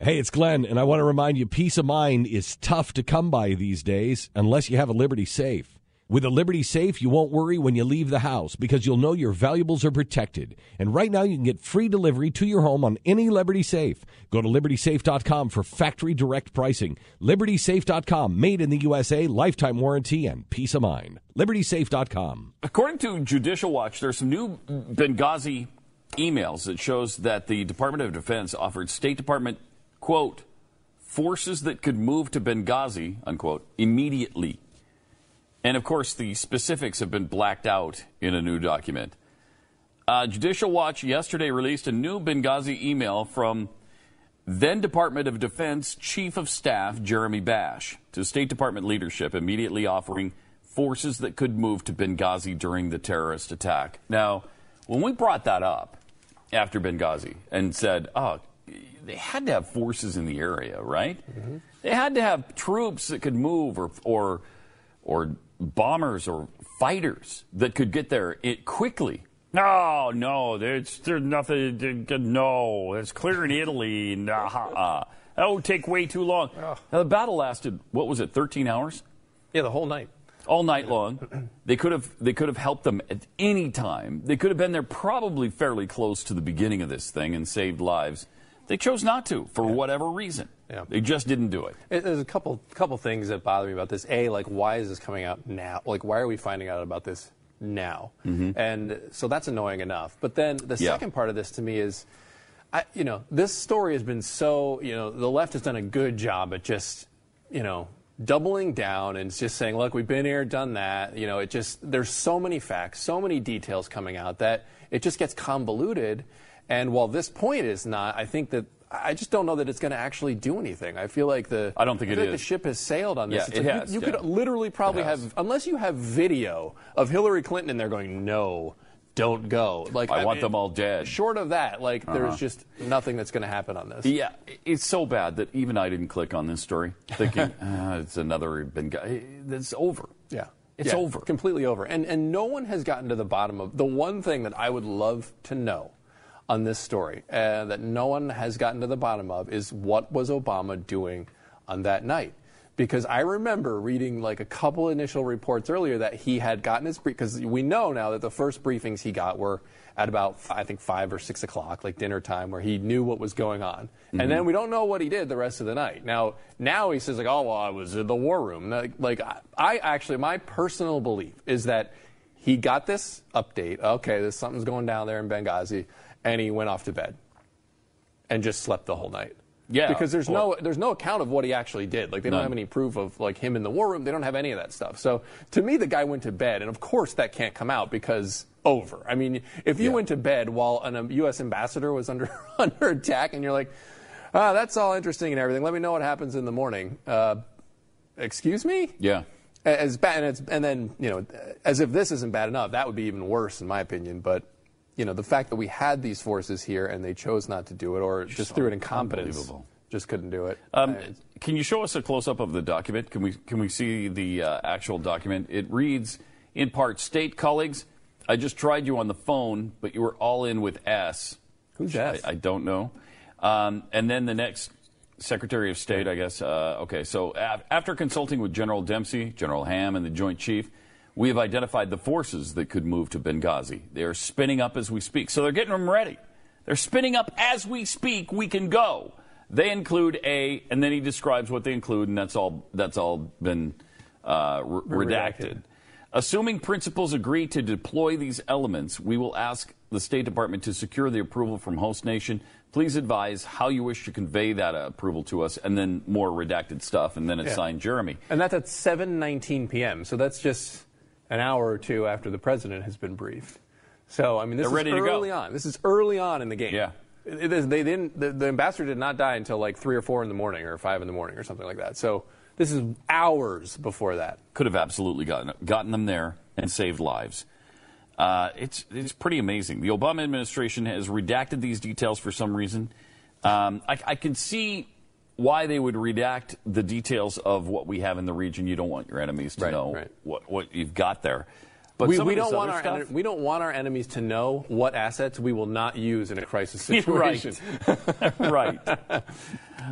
Hey, it's Glenn, and I want to remind you peace of mind is tough to come by these days unless you have a Liberty Safe. With a Liberty Safe, you won't worry when you leave the house because you'll know your valuables are protected. And right now, you can get free delivery to your home on any Liberty Safe. Go to libertysafe.com for factory direct pricing. Libertysafe.com, made in the USA, lifetime warranty, and peace of mind. Libertysafe.com. According to Judicial Watch, there's some new Benghazi emails that shows that the Department of Defense offered State Department quote, forces that could move to Benghazi, unquote, immediately. And of course, the specifics have been blacked out in a new document. Uh, Judicial Watch yesterday released a new Benghazi email from then Department of Defense Chief of Staff Jeremy Bash to State Department leadership, immediately offering forces that could move to Benghazi during the terrorist attack. Now, when we brought that up after Benghazi and said, oh, they had to have forces in the area, right? Mm-hmm. They had to have troops that could move, or or or bombers or fighters that could get there it quickly. No, no, there's there's nothing. No, it's clear in Italy. Nah, that would take way too long. Oh. Now the battle lasted. What was it? 13 hours. Yeah, the whole night. All night long. They could have they could have helped them at any time. They could have been there probably fairly close to the beginning of this thing and saved lives. They chose not to for yeah. whatever reason. Yeah. They just didn't do it. it. There's a couple couple things that bother me about this. A, like why is this coming out now? Like why are we finding out about this now? Mm-hmm. And so that's annoying enough. But then the yeah. second part of this to me is I, you know, this story has been so, you know, the left has done a good job at just, you know, doubling down and just saying, look, we've been here, done that. You know, it just, there's so many facts, so many details coming out that it just gets convoluted. And while this point is not, I think that I just don't know that it's going to actually do anything. I feel like the I don't think I it. Like the ship has sailed on this. Yeah, it like has, you, you yeah. could literally probably have unless you have video of Hillary Clinton in there going no. Don't go. Like I, I want mean, them all dead. Short of that, like uh-huh. there's just nothing that's going to happen on this. Yeah, it's so bad that even I didn't click on this story, thinking ah, it's another Benghazi. It's over. Yeah. It's yeah, over. Completely over. And and no one has gotten to the bottom of the one thing that I would love to know on this story uh, that no one has gotten to the bottom of is what was Obama doing on that night? Because I remember reading like a couple initial reports earlier that he had gotten his brief, because we know now that the first briefings he got were at about, I think, five or six o'clock, like dinner time, where he knew what was going on. Mm-hmm. And then we don't know what he did the rest of the night. Now, now he says, like, oh, well, I was in the war room. Like, like I actually, my personal belief is that he got this update. Okay, there's something's going down there in Benghazi and he went off to bed and just slept the whole night. Yeah, because there's no there's no account of what he actually did. Like they don't have any proof of like him in the war room. They don't have any of that stuff. So to me, the guy went to bed, and of course that can't come out because over. I mean, if you yeah. went to bed while an, a U.S. ambassador was under under attack, and you're like, ah, that's all interesting and everything. Let me know what happens in the morning. Uh, excuse me? Yeah. As bad, and, and then you know, as if this isn't bad enough, that would be even worse in my opinion. But you know, the fact that we had these forces here and they chose not to do it or just through an incompetence just couldn't do it. Um, can you show us a close up of the document? Can we can we see the uh, actual document? It reads in part, "State colleagues, I just tried you on the phone, but you were all in with S." Who's S? I, I don't know. Um, and then the next Secretary of State, I guess. Uh, okay, so af- after consulting with General Dempsey, General Ham, and the Joint Chief, we have identified the forces that could move to Benghazi. They are spinning up as we speak. So they're getting them ready. They're spinning up as we speak. We can go. They include a, and then he describes what they include, and that's all. That's all been uh, re- redacted. redacted. Assuming principals agree to deploy these elements, we will ask the State Department to secure the approval from host nation. Please advise how you wish to convey that approval to us, and then more redacted stuff, and then it's yeah. signed Jeremy. And that's at 7:19 p.m. So that's just an hour or two after the president has been briefed. So I mean, this They're is early on. This is early on in the game. Yeah. It they didn't. The, the, ambassador did not die until like three or four in the morning, or five in the morning, or something like that. So this is hours before that. Could have absolutely gotten gotten them there and saved lives. Uh, it's it's pretty amazing. The Obama administration has redacted these details for some reason. Um, I, I can see why they would redact the details of what we have in the region. You don't want your enemies to right, know right. What, what you've got there. But we, we don't want our stuff- ene- we don't want our enemies to know what assets we will not use in a crisis situation. right.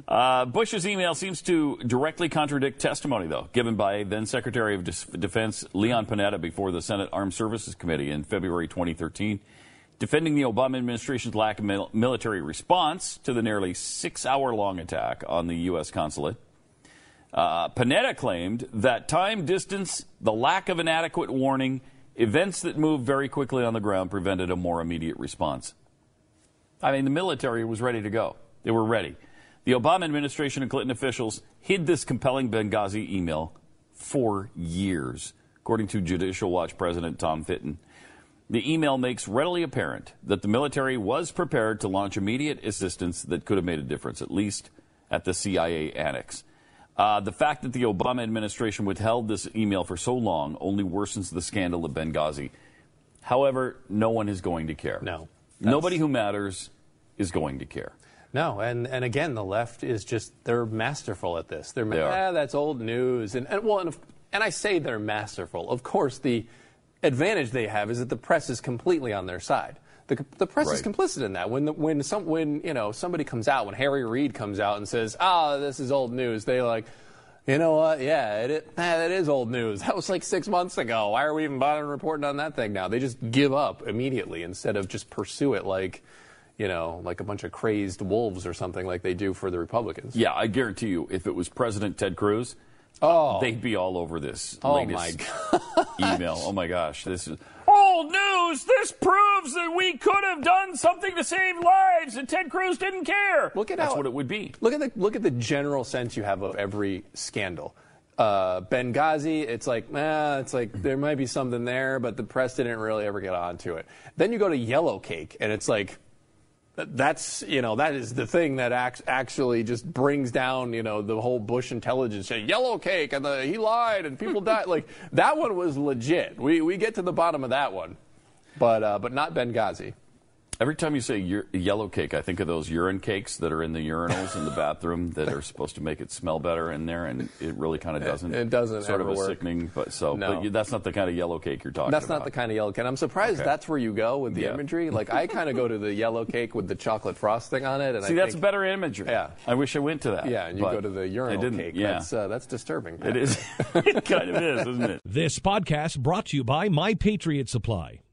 Uh, Bash's email seems to directly contradict testimony, though, given by then Secretary of Defense Leon Panetta before the Senate Armed Services Committee in February 2013, defending the Obama administration's lack of mil- military response to the nearly six hour long attack on the U.S. consulate. Uh, Panetta claimed that time, distance, the lack of an adequate warning, events that moved very quickly on the ground prevented a more immediate response. I mean, the military was ready to go. They were ready. The Obama administration and Clinton officials hid this compelling Benghazi email for years, according to Judicial Watch President Tom Fitton. The email makes readily apparent that the military was prepared to launch immediate assistance that could have made a difference, at least at the CIA annex. Uh, the fact that the Obama administration withheld this email for so long only worsens the scandal of Benghazi. However, no one is going to care. No. Nobody who matters is going to care. No, and, and again, the left is just, they're masterful at this. They're, They ah, that's old news. And, and well, and, and I say they're masterful. Of course, the advantage they have is that the press is completely on their side. The, the press is complicit in that. When, the, when, some, when you know, somebody comes out, when Harry Reid comes out and says, ah, this is old news, they like, you know what? Yeah, it, it, that is old news. That was like six months ago. Why are we even bothering reporting on that thing now? They just give up immediately instead of just pursue it like, you know, like a bunch of crazed wolves or something like they do for the Republicans. Yeah, I guarantee you, if it was President Ted Cruz, Oh. they'd be all over this Oh, latest email. Oh my gosh, this is old news. This proves that we could have done something to save lives, and Ted Cruz didn't care. Look at That's how- what it would be. Look at the look at the general sense you have of every scandal. Uh, Benghazi, it's like, eh, it's like there might be something there, but the press didn't really ever get onto it. Then you go to Yellow Cake, and it's like, that's you know that is the thing that act- actually just brings down you know the whole Bush intelligence. Yellow Cake, and the, he lied, and people died. Like that one was legit. We we get to the bottom of that one, but uh, but not Benghazi. Every time you say ur- yellow cake, I think of those urine cakes that are in the urinals in the bathroom that are supposed to make it smell better in there, and it really kind of doesn't. it doesn't Sort ever of a work. sickening, but so. No. But you, that's not the kind of yellow cake you're talking about. That's about. not the kind of yellow cake. I'm surprised Okay. that's where you go with the Yeah. imagery. Like I kind of go to the yellow cake with the chocolate frosting on it. And See, I that's think, better imagery. Yeah. I wish I went to that. Yeah, and you go to the I urinal didn't. cake. Yeah. That's uh, that's disturbing. it is. it kind of is, isn't it? This podcast brought to you by My Patriot Supply.